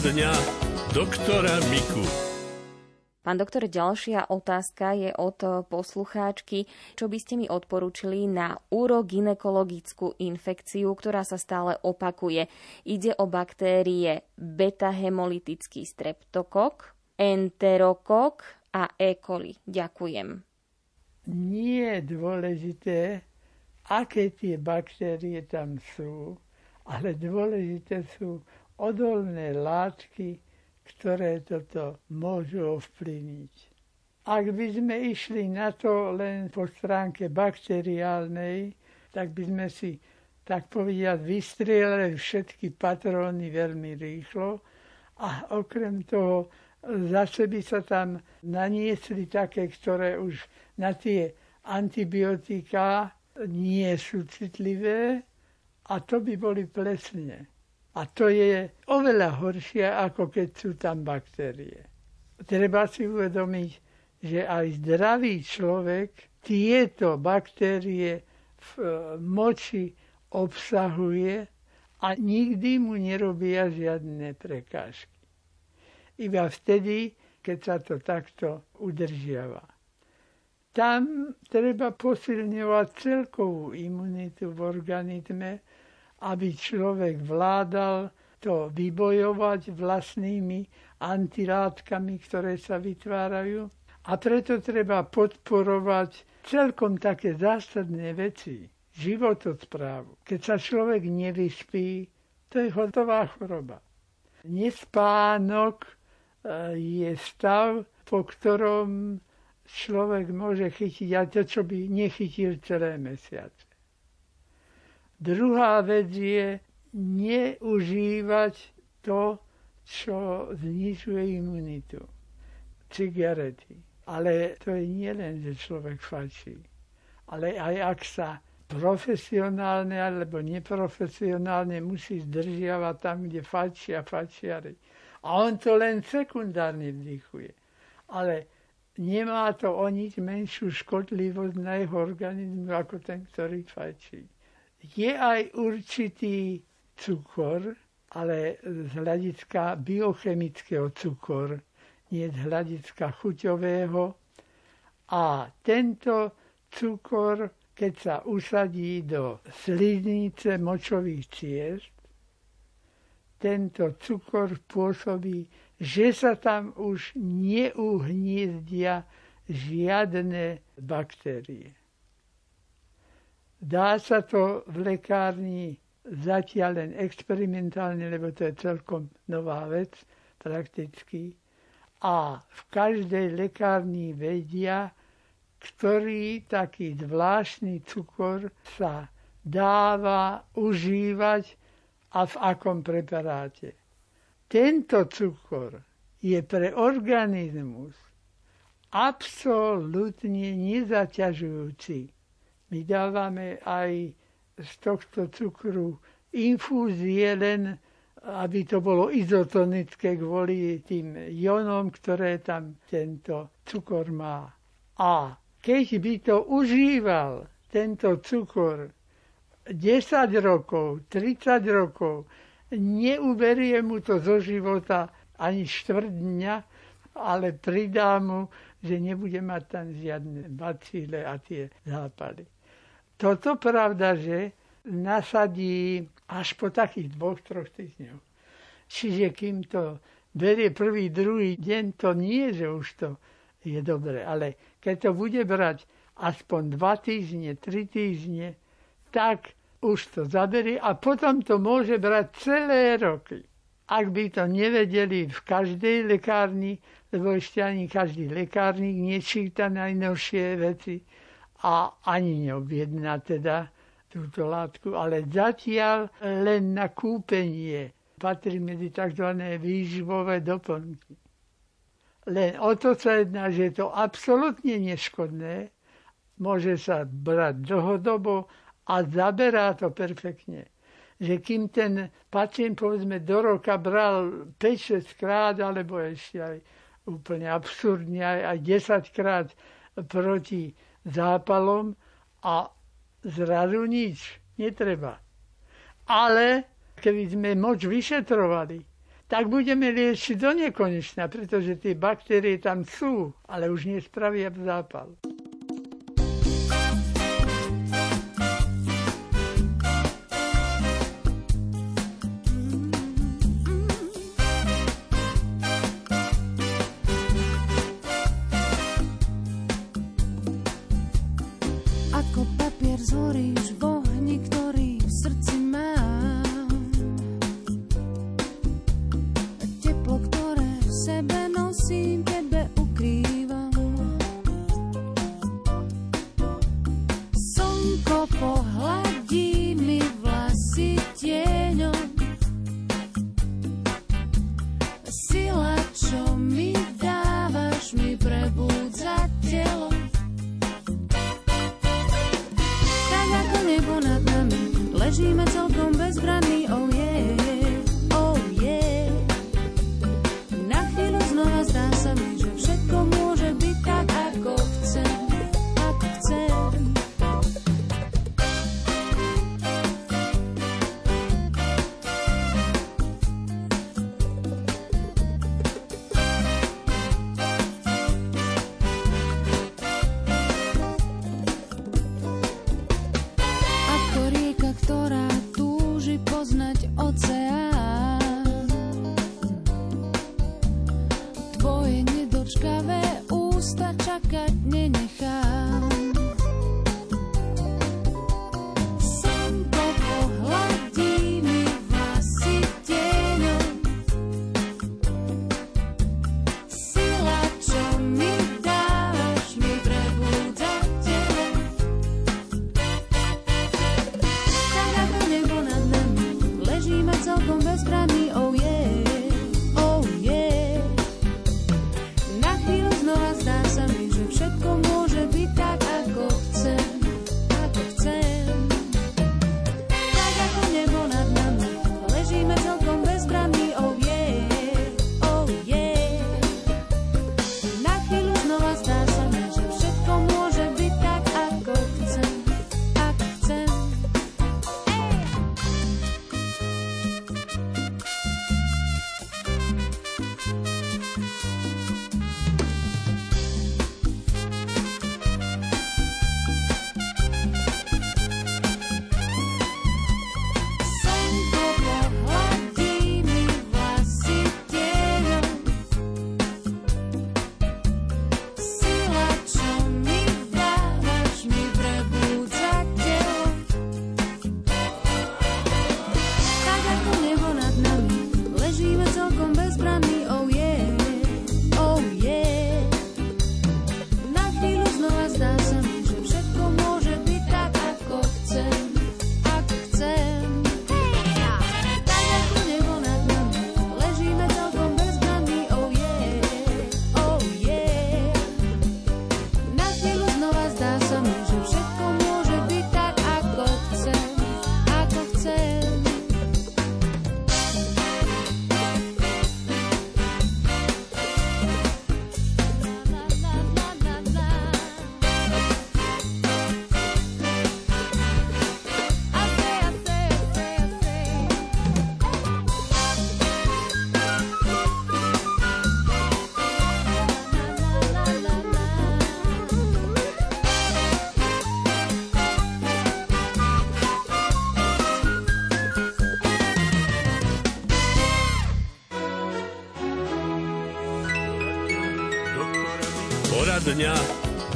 dňa doktora Miku. Pán doktor, ďalšia otázka je od poslucháčky. Čo by ste mi odporúčili na urogynekologickú infekciu, ktorá sa stále opakuje? Ide o baktérie beta-hemolytický streptokok, enterokok a E. coli. Ďakujem. Nie je dôležité, aké tie baktérie tam sú, ale dôležité sú odolné látky, ktoré toto môžu ovplyvniť. Ak by sme išli na to len po stránke bakteriálnej, tak by sme si, tak povediať, vystrieľali všetky patróny veľmi rýchlo a okrem toho zase by sa tam naniesli také, ktoré už na tie antibiotika nie sú citlivé a to by boli plesne. A to je oveľa horšie, ako keď sú tam baktérie. Treba si uvedomiť, že aj zdravý človek tieto baktérie v e, moči obsahuje a nikdy mu nerobia žiadne prekážky. Iba vtedy, keď sa to takto udržiava. Tam treba posilňovať celkovú imunitu v organizme, aby človek vládal to vybojovať vlastnými antilátkami, ktoré sa vytvárajú. A preto treba podporovať celkom také zásadné veci, životosprávu. Keď sa človek nevyspí, to je hotová choroba. Nespánok e, je stav, po ktorom človek môže chytiť aj to, čo by nechytil celé mesiace. Druhá vec je neužívať to, čo znižuje imunitu. Cigarety. Ale to je nie len, že človek fačí, ale aj ak sa profesionálne alebo neprofesionálne musí zdržiavať tam, kde fačia fačiari. A on to len sekundárne vdychuje. Ale nemá to o nič menšiu škodlivosť na jeho organizmu ako ten, ktorý fačí je aj určitý cukor, ale z hľadiska biochemického cukor, nie z hľadiska chuťového. A tento cukor, keď sa usadí do sliznice močových ciest, tento cukor pôsobí, že sa tam už neuhniezdia žiadne baktérie. Dá sa to v lekárni zatiaľ len experimentálne, lebo to je celkom nová vec prakticky. A v každej lekárni vedia, ktorý taký zvláštny cukor sa dáva užívať a v akom preparáte. Tento cukor je pre organizmus absolútne nezaťažujúci my dávame aj z tohto cukru infúzie len, aby to bolo izotonické kvôli tým jonom, ktoré tam tento cukor má. A keď by to užíval, tento cukor, 10 rokov, 30 rokov, neuberie mu to zo života ani štvrt dňa, ale pridá mu, že nebude mať tam žiadne bacíle a tie zápaly. Toto pravda, že nasadí až po takých dvoch, troch týždňoch. Čiže kým to berie prvý, druhý deň, to nie, že už to je dobre. Ale keď to bude brať aspoň dva týždne, tri týždne, tak už to zaberie a potom to môže brať celé roky. Ak by to nevedeli v každej lekárni, lebo ešte ani každý lekárnik nečíta najnovšie veci, a ani neobjedná teda túto látku, ale zatiaľ len na kúpenie patrí medzi tzv. výživové doplnky. Len o to sa jedná, že je to absolútne neškodné, môže sa brať dlhodobo a zaberá to perfektne. Že kým ten pacient povedzme do roka bral 5-6 krát, alebo ešte aj úplne absurdne aj, aj 10 krát proti zápalom a zrazu nič netreba. Ale keby sme moč vyšetrovali, tak budeme liečiť do nekonečna, pretože tie baktérie tam sú, ale už nespravia zápal.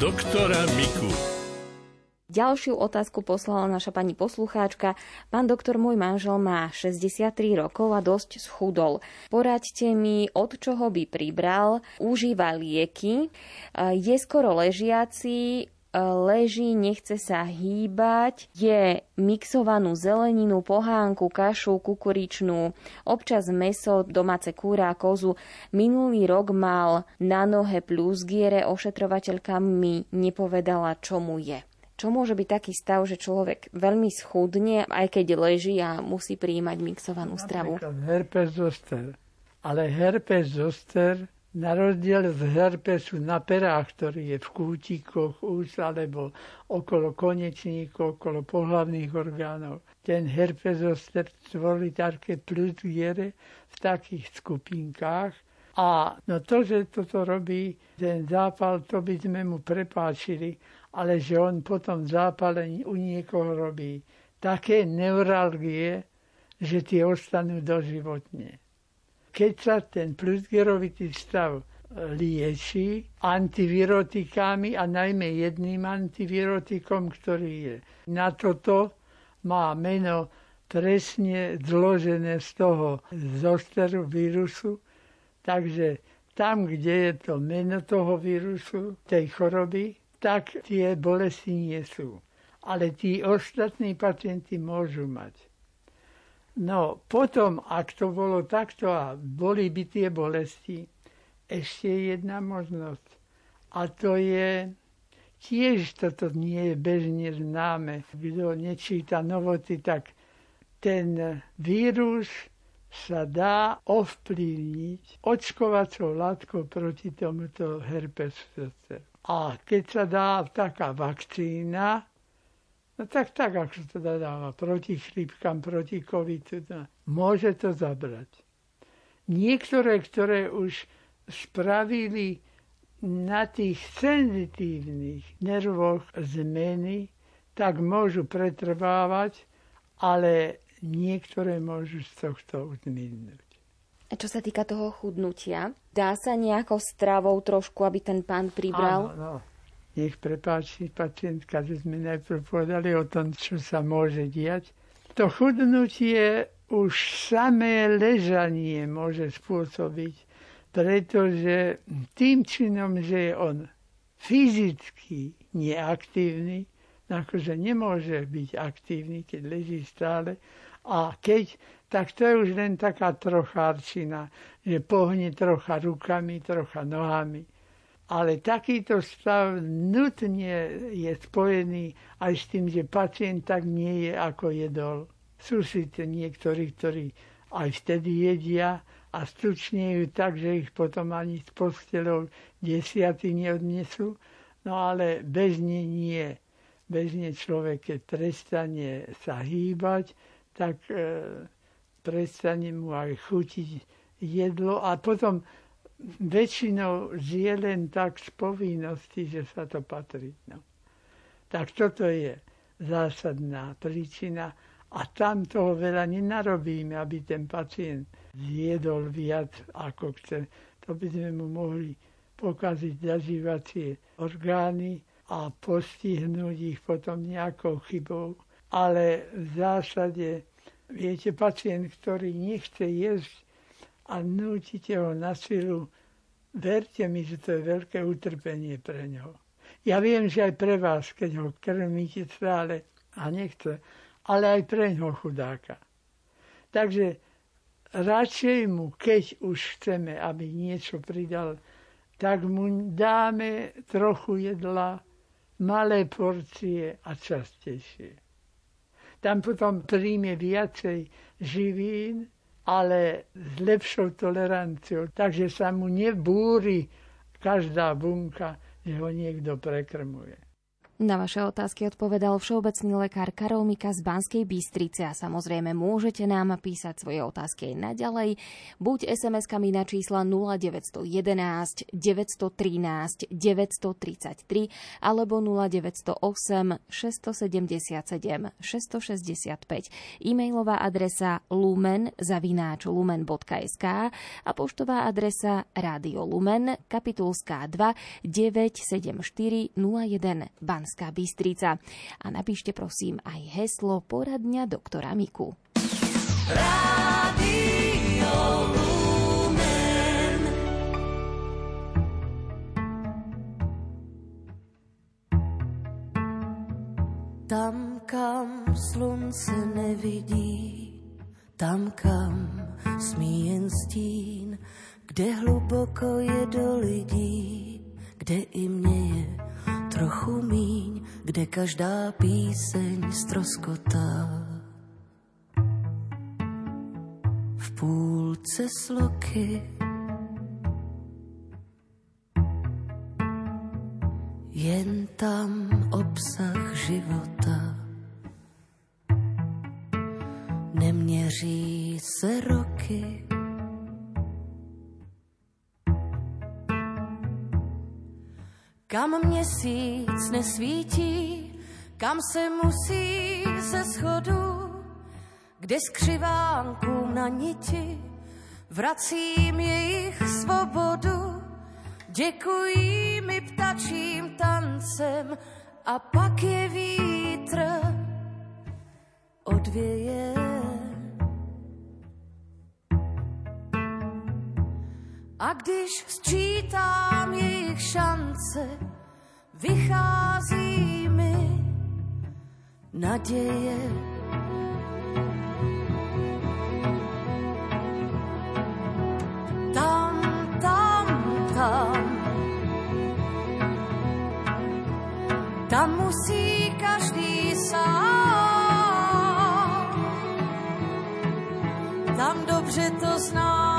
Doktora Miku. Ďalšiu otázku poslala naša pani poslucháčka. Pán doktor, môj manžel má 63 rokov a dosť schudol. Poraďte mi, od čoho by pribral, užíva lieky, je skoro ležiaci, leží, nechce sa hýbať, je mixovanú zeleninu, pohánku, kašu, kukuričnú, občas meso, domáce kúra, kozu. Minulý rok mal na nohe plus giere, ošetrovateľka mi nepovedala, čo mu je. Čo môže byť taký stav, že človek veľmi schudne, aj keď leží a musí prijímať mixovanú stravu? herpes zoster. Ale herpes zoster Na rozdiel z herpesu na perách, ktorý je v kútikoch úst alebo okolo konečníkov, okolo pohlavných orgánov. Ten herpes zoster tvorí také plusgiere v takých skupinkách. A no to, že toto robí ten zápal, to by sme mu prepáčili, ale že on potom zápalení u niekoho robí také neuralgie, že tie ostanú doživotne keď sa ten plusgerovitý stav e, lieči antivirotikami a najmä jedným antivirotikom, ktorý je. Na toto má meno presne zložené z toho zosteru vírusu, takže tam, kde je to meno toho vírusu, tej choroby, tak tie bolesti nie sú. Ale tí ostatní pacienti môžu mať. No potom, ak to bolo takto a boli by tie bolesti, ešte jedna možnosť. A to je, tiež toto nie je bežne známe. Kto nečíta novoty, tak ten vírus sa dá ovplyvniť očkovacou látkou proti tomuto herpesu. A keď sa dá taká vakcína, No tak, tak, ako sa to dáva proti chrípkam, proti covidu, no, môže to zabrať. Niektoré, ktoré už spravili na tých senzitívnych nervoch zmeny, tak môžu pretrvávať, ale niektoré môžu z tohto zmiznúť. A čo sa týka toho chudnutia, dá sa nejako stravou trošku, aby ten pán pribral? Áno, no nech prepáči pacientka, že sme najprv povedali o tom, čo sa môže diať. To chudnutie už samé ležanie môže spôsobiť, pretože tým činom, že je on fyzicky neaktívny, akože nemôže byť aktívny, keď leží stále, a keď, tak to je už len taká trochárčina, že pohne trocha rukami, trocha nohami ale takýto stav nutne je spojený aj s tým, že pacient tak nie je, ako jedol. Sú síce niektorí, ktorí aj vtedy jedia a stučnejú tak, že ich potom ani s postelou desiaty neodnesú, no ale bežne nie. Bežne človek, keď prestane sa hýbať, tak e, prestane mu aj chutiť jedlo a potom väčšinou žije len tak z povinnosti, že sa to patrí. No. Tak toto je zásadná príčina a tam toho veľa nenarobíme, aby ten pacient zjedol viac, ako chce. To by sme mu mohli pokaziť zažívacie orgány a postihnúť ich potom nejakou chybou. Ale v zásade, viete, pacient, ktorý nechce jesť, a nútite ho na silu, verte mi, že to je veľké utrpenie pre ňo. Ja viem, že aj pre vás, keď ho krmíte stále a nechce, ale aj pre ňo chudáka. Takže radšej mu, keď už chceme, aby niečo pridal, tak mu dáme trochu jedla, malé porcie a častejšie. Tam potom príjme viacej živín, ale s lepšou toleranciou, takže sa mu nebúri každá bunka, že ho niekto prekrmuje. Na vaše otázky odpovedal všeobecný lekár Karol Mika z Banskej Bystrice a samozrejme môžete nám písať svoje otázky aj naďalej, buď SMS-kami na čísla 0911 913 933 alebo 0908 677 665. E-mailová adresa lumen zavináč lumen.sk a poštová adresa Radio Lumen, kapitulská 2 974 01 Ban Banská Bystrica. A napíšte prosím aj heslo poradňa doktora Miku. Tam, kam slunce nevidí, tam, kam smí jen stín, kde hluboko je do lidí, kde i mě je trochu míň, kde každá píseň stroskotá. V půlce sloky jen tam obsah života. Neměří se roky, kam měsíc nesvítí, kam se musí ze schodu, kde skřivánkům na niti vracím jejich svobodu. Děkují mi ptačím tancem a pak je vítr odvěje. A když sčítám jejich šance, vychází mi naděje. Tam, tam, tam, tam musí každý sám. Tam dobře to zná.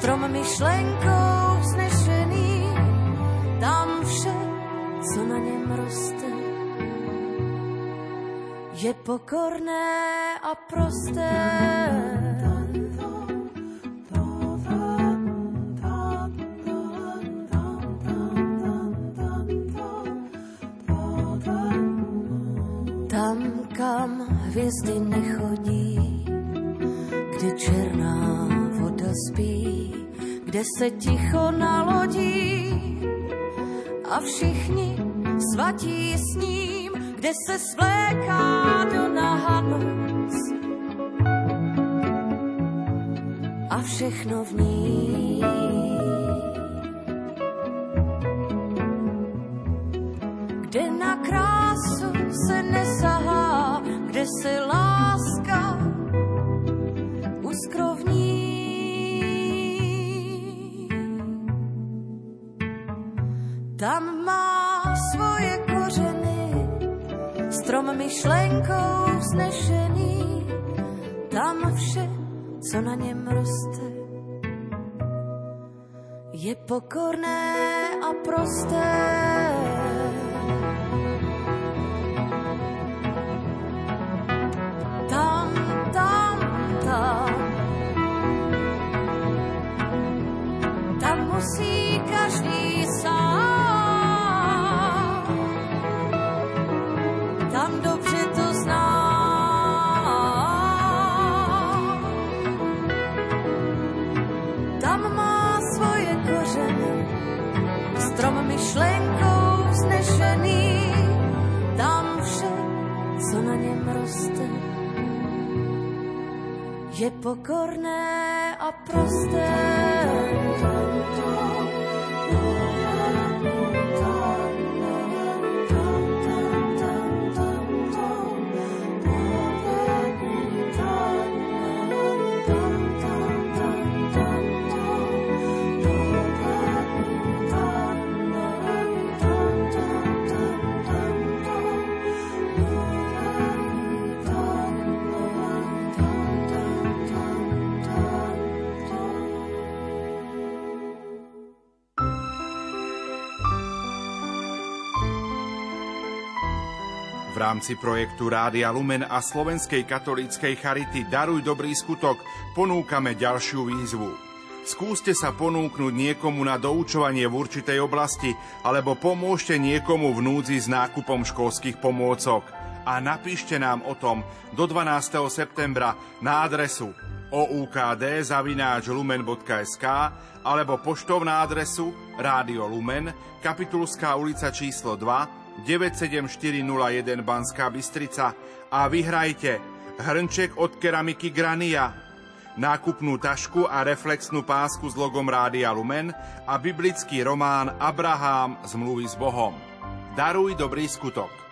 Strom myšlenkou vznešený, tam vše, co na něm roste, je pokorné a prosté. Tam, kam hvězdy nechodí, kde černá spí, kde se ticho nalodí a všichni svatí s ním, kde se svléká do naha. A všechno v ní kde na krásu se nesahá, kde se láska Tam má svoje kořeny, strom myšlenkou vznešený, tam vše, co na něm roste, je pokorné a prosté. Je pokorné a prosté. V rámci projektu Rádia Lumen a Slovenskej katolíckej charity Daruj dobrý skutok ponúkame ďalšiu výzvu. Skúste sa ponúknuť niekomu na doučovanie v určitej oblasti alebo pomôžte niekomu v núdzi s nákupom školských pomôcok. A napíšte nám o tom do 12. septembra na adresu oukd.lumen.sk alebo poštovná adresu Rádio Lumen, Kapitulská ulica číslo 2, 97401 Banská Bystrica a vyhrajte hrnček od keramiky Grania, nákupnú tašku a reflexnú pásku s logom Rádia Lumen a biblický román Abraham zmluvy s Bohom. Daruj dobrý skutok.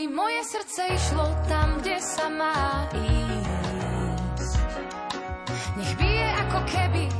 Aby moje srdce išlo tam, kde sa má ísť. Nech bije ako keby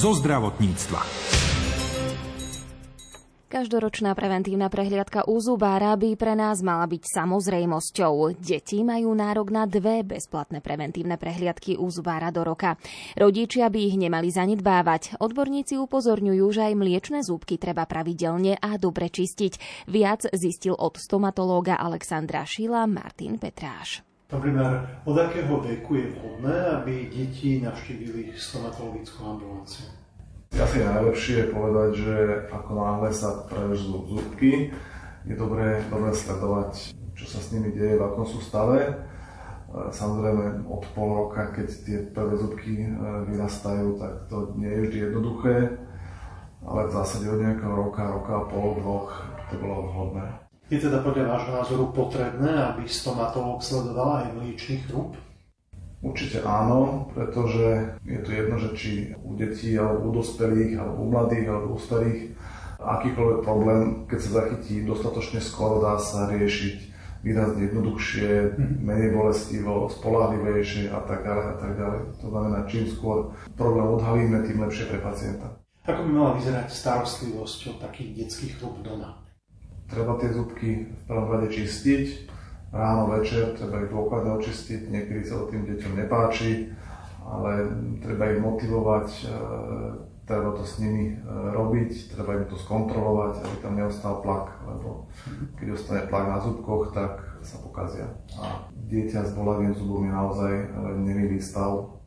zo zdravotníctva. Každoročná preventívna prehliadka u zubára by pre nás mala byť samozrejmosťou. Deti majú nárok na dve bezplatné preventívne prehliadky u zubára do roka. Rodičia by ich nemali zanedbávať. Odborníci upozorňujú, že aj mliečne zúbky treba pravidelne a dobre čistiť. Viac zistil od stomatológa Alexandra Šila Martin Petráš. Primár, od akého veku je vhodné, aby deti navštívili stomatologickú ambulanciu? Asi najlepšie je povedať, že ako náhle sa prevezú zúbky, je dobré, dobré sledovať, čo sa s nimi deje, v akom sú stave. E, Samozrejme od pol roka, keď tie prvé zúbky e, vyrastajú, tak to nie je vždy jednoduché, ale v zásade od nejakého roka, roka a pol, dvoch to bolo vhodné. Je teda podľa vášho názoru potrebné, aby stomatológ sledoval aj mliečný chrup? Určite áno, pretože je to jedno, že či u detí, alebo u dospelých, alebo u mladých, alebo u starých, akýkoľvek problém, keď sa zachytí dostatočne skoro, dá sa riešiť výrazne jednoduchšie, menej bolestivo, spolahlivejšie a tak ďalej a tak ďalej. To znamená, čím skôr problém odhalíme, tým lepšie pre pacienta. Ako by mala vyzerať starostlivosť o takých detských chrup doma? Treba tie zubky v prvom rade čistiť, ráno, večer, treba ich dôkladne očistiť, niekedy sa to tým deťom nepáči, ale treba ich motivovať, e, treba to s nimi e, robiť, treba im to skontrolovať, aby tam neostal plak, lebo keď ostane plak na zubkoch, tak sa pokazia. A dieťa s bolavým zubom je naozaj len nemilý stav.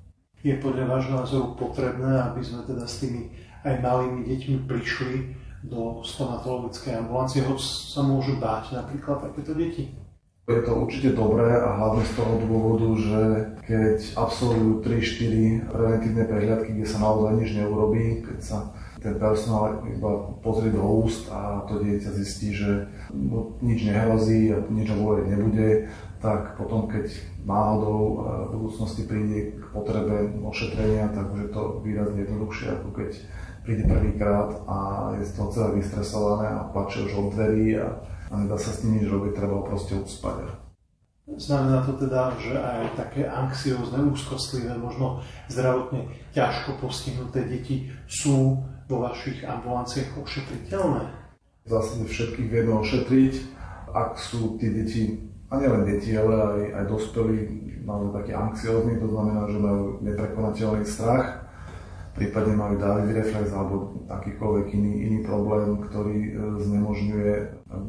Je podľa vášho názoru potrebné, aby sme teda s tými aj malými deťmi prišli do stomatologickej ambulancie, hoď sa môžu báť napríklad takéto deti? Je to určite dobré a hlavne z toho dôvodu, že keď absolvujú 3-4 preventívne prehľadky, kde sa naozaj nič neurobí, keď sa ten personál iba pozrie do úst a to dieťa zistí, že nič nehrozí a nič hovoriť nebude, tak potom, keď náhodou e, v budúcnosti príde k potrebe ošetrenia, tak už je to výrazne jednoduchšie, ako keď príde prvýkrát a je z toho celé vystresované a plače už od dverí a, a nedá sa s ním nič robiť, treba ho proste uspať. Znamená to teda, že aj také anxiózne, úzkostlivé, možno zdravotne ťažko postihnuté deti sú vo vašich ambulanciách ošetriteľné? V zásade všetkých vieme ošetriť, ak sú tie deti a nielen deti, ale aj, aj dospelí majú taký anxiózny, to znamená, že majú neprekonateľný strach, prípadne majú dávivý reflex alebo akýkoľvek iný, iný problém, ktorý e, znemožňuje,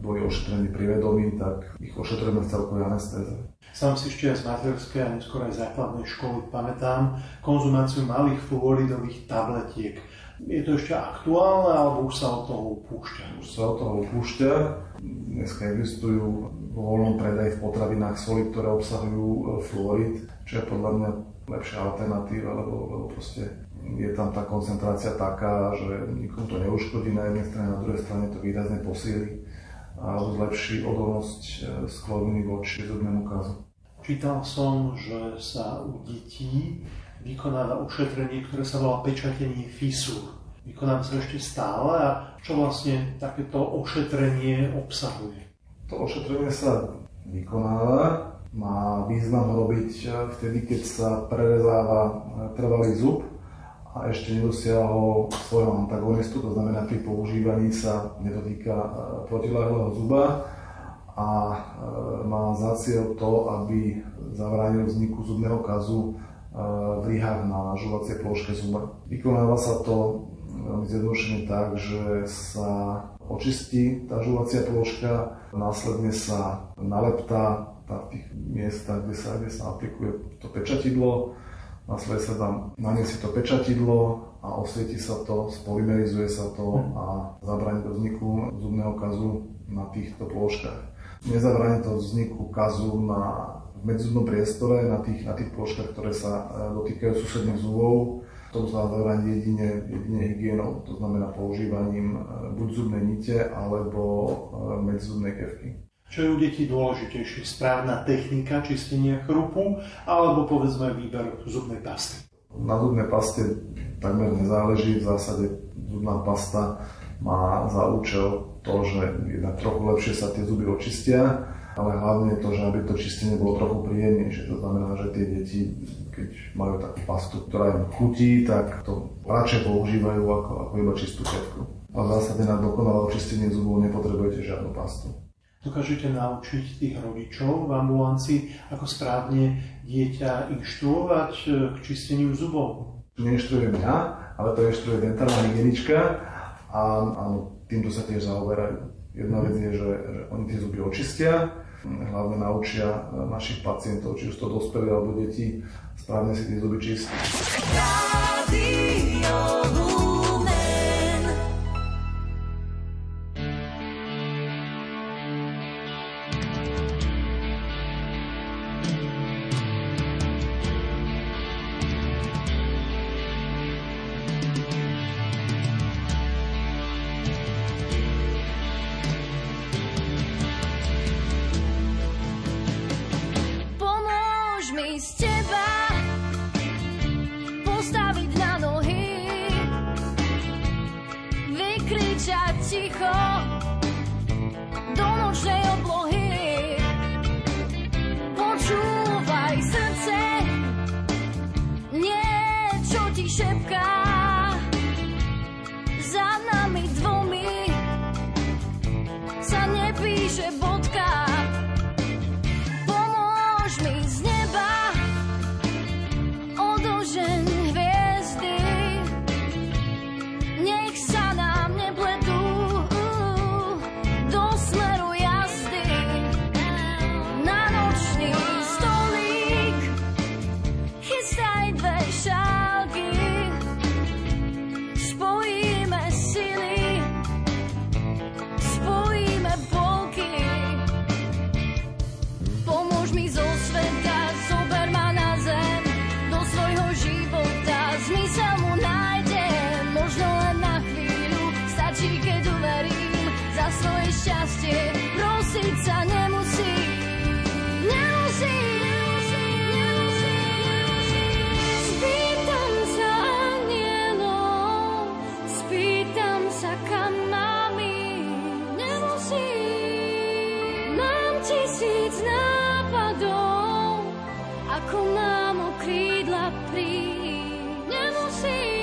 boli ošetrení pri vedomí, tak ich ošetrujeme v celkovej anestéze. Sám si ešte z materskej a neskôr aj základnej školy pamätám konzumáciu malých fluoridových tabletiek. Je to ešte aktuálne, alebo už sa od toho upúšťa? Už sa od toho upúšťa. Dneska existujú vo voľnom predaji v potravinách soli, ktoré obsahujú e, fluorid, čo je podľa mňa lepšia alternatíva, lebo, lebo proste je tam tá koncentrácia taká, že nikomu to neuškodí na jednej strane, na druhej strane to výrazne posíli a zlepší odolnosť e, skloviny voči zubnému kazu. Čítal som, že sa u detí vykonáva ošetrenie, ktoré sa volá pečatenie físur. Vykonáva sa ešte stále a čo vlastne takéto ošetrenie obsahuje? To ošetrenie sa vykonáva, má význam robiť eh, vtedy, keď sa prerezáva eh, trvalý zub a ešte nedosiahol svojho antagonistu, to znamená pri používaní sa nedotýka eh, protiláhlého zuba a má za cieľ to, aby zabránil vzniku zubného kazu v rýhach na žuvacie plôžke zuba. Vykonáva sa to veľmi zjednodušene tak, že sa očistí tá žuvacia plôžka, následne sa naleptá v tých miestach, kde sa, kde sa aplikuje to pečatidlo, následne sa tam naniesie to pečatidlo a osvieti sa to, spolymerizuje sa to a zabráni do vzniku zubného kazu na týchto plôžkach. Nezabráni to vzniku kazu na medzizubnom priestore, na tých, na tých plôžkach, ktoré sa e, dotýkajú susedných zubov, tomu sa zabrániť jedine, jedine hygienou, to znamená používaním e, buď zubnej nite alebo e, medzizubnej kevky. Čo je u detí dôležitejšie? Správna technika čistenia chrupu alebo povedzme výber zubnej pasty? Na zubnej paste takmer nezáleží, v zásade zubná pasta má za účel to, že jednak trochu lepšie sa tie zuby očistia, ale hlavne to, že aby to čistenie bolo trochu príjemnejšie. To znamená, že tie deti, keď majú takú pastu, ktorá im chutí, tak to radšej používajú ako, ako iba čistú kevku. A v zásade na dokonalé očistenie zubov nepotrebujete žiadnu pastu. Dokážete naučiť tých rodičov v ambulancii, ako správne dieťa inštruovať e, k čisteniu zubov? Neinštruujem ja, ale to inštruuje dentálna hygienička a áno, týmto sa tiež zaoberajú. Jedna vec je, že, že oni tie zuby očistia, hlavne naučia e, našich pacientov, či už to dospelí alebo deti, správne si tie zuby čistiť. ako mám o krídla prísť. Nemusím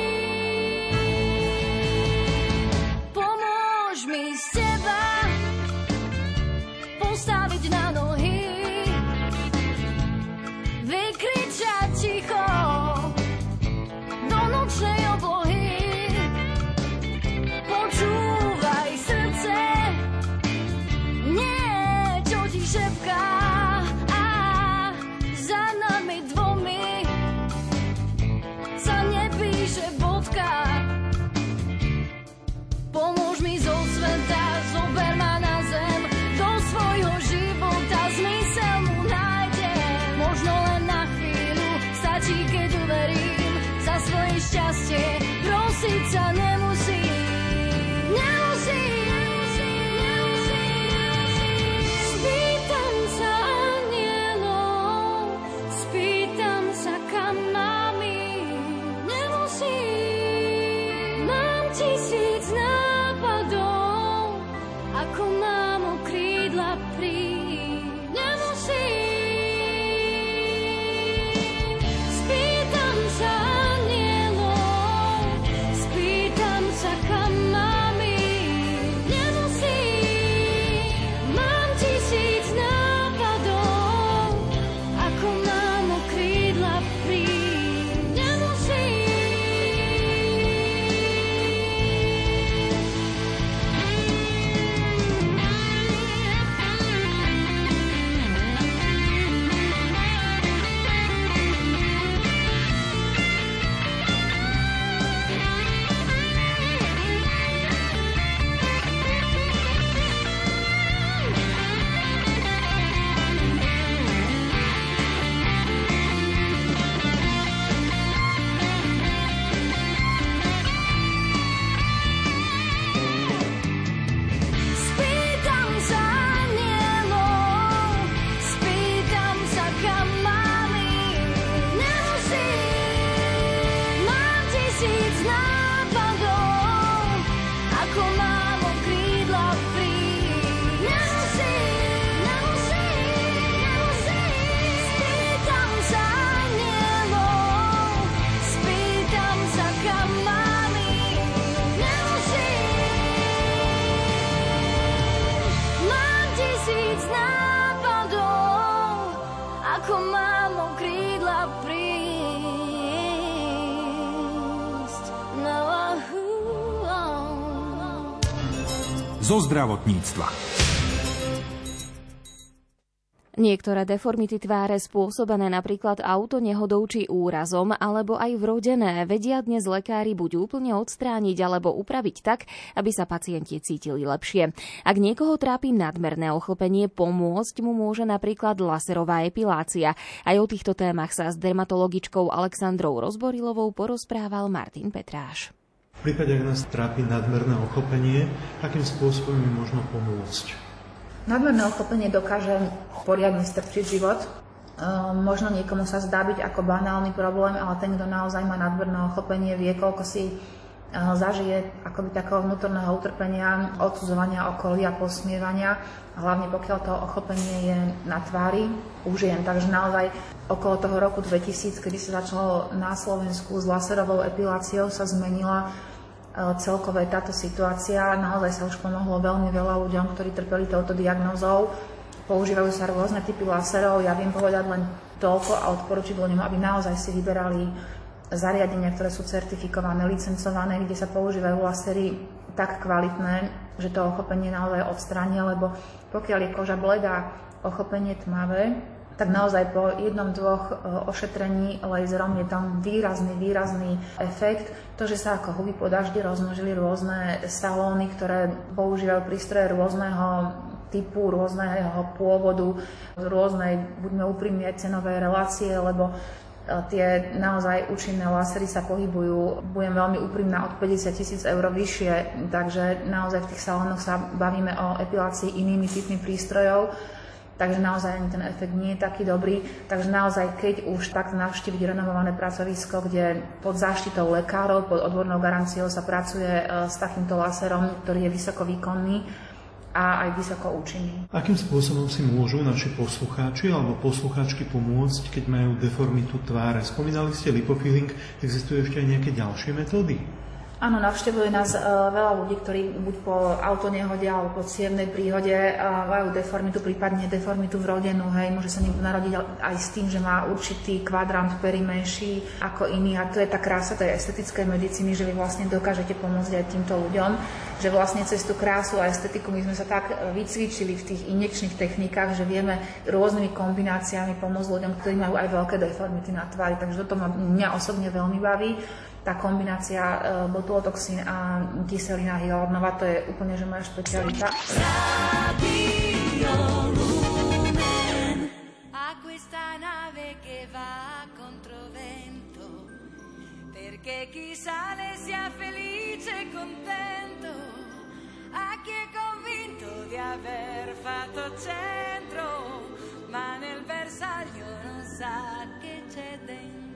zo zdravotníctva. Niektoré deformity tváre spôsobené napríklad autonehodou či úrazom alebo aj vrodené vedia dnes lekári buď úplne odstrániť alebo upraviť tak, aby sa pacienti cítili lepšie. Ak niekoho trápi nadmerné ochlpenie, pomôcť mu môže napríklad laserová epilácia. Aj o týchto témach sa s dermatologičkou Alexandrou Rozborilovou porozprával Martin Petráš. V prípade, ak nás trápi nadmerné ochopenie, akým spôsobom je možno pomôcť? Nadmerné ochopenie dokáže poriadne strčiť život. E, možno niekomu sa zdá byť ako banálny problém, ale ten, kto naozaj má nadmerné ochopenie, vie, koľko si e, zažije akoby takého vnútorného utrpenia, odsudzovania okolia, posmievania, hlavne pokiaľ to ochopenie je na tvári u žien. Takže naozaj okolo toho roku 2000, kedy sa začalo na Slovensku s laserovou epiláciou, sa zmenila celkové táto situácia. Naozaj sa už pomohlo veľmi veľa ľuďom, ktorí trpeli touto diagnózou. Používajú sa rôzne typy laserov. Ja viem povedať len toľko a odporučiť ľuďom, aby naozaj si vyberali zariadenia, ktoré sú certifikované, licencované, kde sa používajú lasery tak kvalitné, že to ochopenie naozaj odstránia, lebo pokiaľ je koža bledá, ochopenie tmavé, tak naozaj po jednom, dvoch ošetrení laserom je tam výrazný, výrazný efekt. To, že sa ako huby po daždi rozmnožili rôzne salóny, ktoré používajú prístroje rôzneho typu, rôzneho pôvodu, rôznej, buďme úprimní, cenové relácie, lebo tie naozaj účinné lasery sa pohybujú, budem veľmi úprimná, od 50 tisíc eur vyššie, takže naozaj v tých salónoch sa bavíme o epilácii inými typmi prístrojov takže naozaj ani ten efekt nie je taký dobrý. Takže naozaj, keď už tak navštíviť renovované pracovisko, kde pod záštitou lekárov, pod odbornou garanciou sa pracuje s takýmto laserom, ktorý je vysoko výkonný, a aj vysoko účinný. Akým spôsobom si môžu naši poslucháči alebo poslucháčky pomôcť, keď majú deformitu tváre? Spomínali ste lipofilling, existujú ešte aj nejaké ďalšie metódy? Áno, navštevuje nás uh, veľa ľudí, ktorí buď po autonehode alebo po cievnej príhode uh, majú deformitu, prípadne deformitu vrodenú. Hej, môže sa niekto narodiť aj s tým, že má určitý kvadrant pery menší ako iný. A to je tá krása tej estetickej medicíny, že vy vlastne dokážete pomôcť aj týmto ľuďom. Že vlastne cez tú krásu a estetiku my sme sa tak vycvičili v tých injekčných technikách, že vieme rôznymi kombináciami pomôcť ľuďom, ktorí majú aj veľké deformity na tvári. Takže toto ma mňa osobne veľmi baví tá kombinácia uh, botulotoxín a kyselina hyaluronová, to je úplne že moja špecialita. Che va contro vento, perché chi sale sia felice e contento, a chi è convinto di aver fatto centro, ma nel bersaglio non sa che c'è dentro.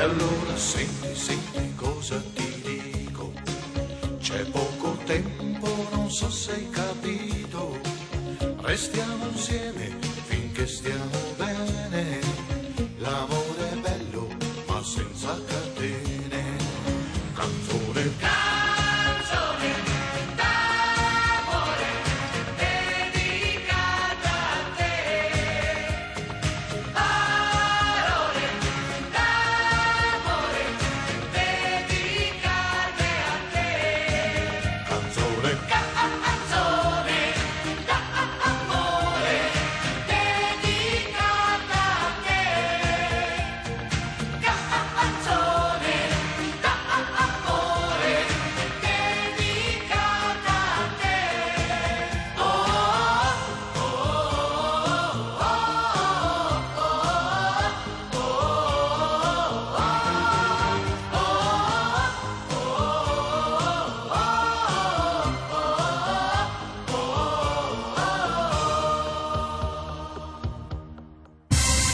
E allora senti, senti cosa ti dico. C'è poco tempo, non so se hai capito. Restiamo insieme finché stiamo bene.